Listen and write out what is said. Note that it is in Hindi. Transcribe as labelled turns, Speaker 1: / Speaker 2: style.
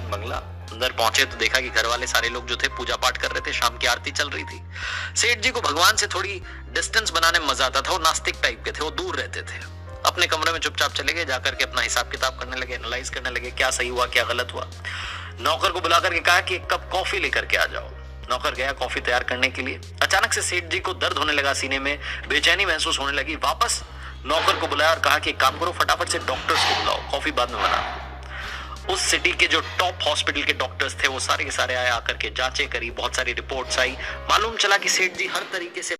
Speaker 1: बंगला। अंदर पहुँचे तो देखा कि घर वाले सारे लोग जो थे पूजा पाठ कर रहे थे, शाम की आरती चल रही थी। सेठ जी को भगवान से थोड़ी डिस्टेंस बनाने में मज़ा आता था, वो नास्तिक टाइप के थे, वो दूर रहते थे। अपने कमरे में चुपचाप चले गए, जाकर के अपना हिसाब किताब करने लगे एनालाइज करने लगे, क्या सही हुआ, क्या गलत हुआ। नौकर को बुला करके कहा कि एक कप कॉफ़ी लेकर के आ जाओ। नौकर गया कॉफ़ी तैयार करने के लिए। अचानक से सेठ जी को दर्द होने लगा सीने में, बेचैनी महसूस होने लगी। वापस नौकर को बुलाया और कहा कि काम करो, फटाफट से डॉक्टर्स को बुलाओ कॉफ़ी बाद में बना उस सिटी के जो टॉप हॉस्पिटल के डॉक्टर्स थे, वो सारे के सारे आए आकर के जांचें करी, बहुत सारी रिपोर्ट्स आई। मालूम चला कि सेठ जी हर तरीके से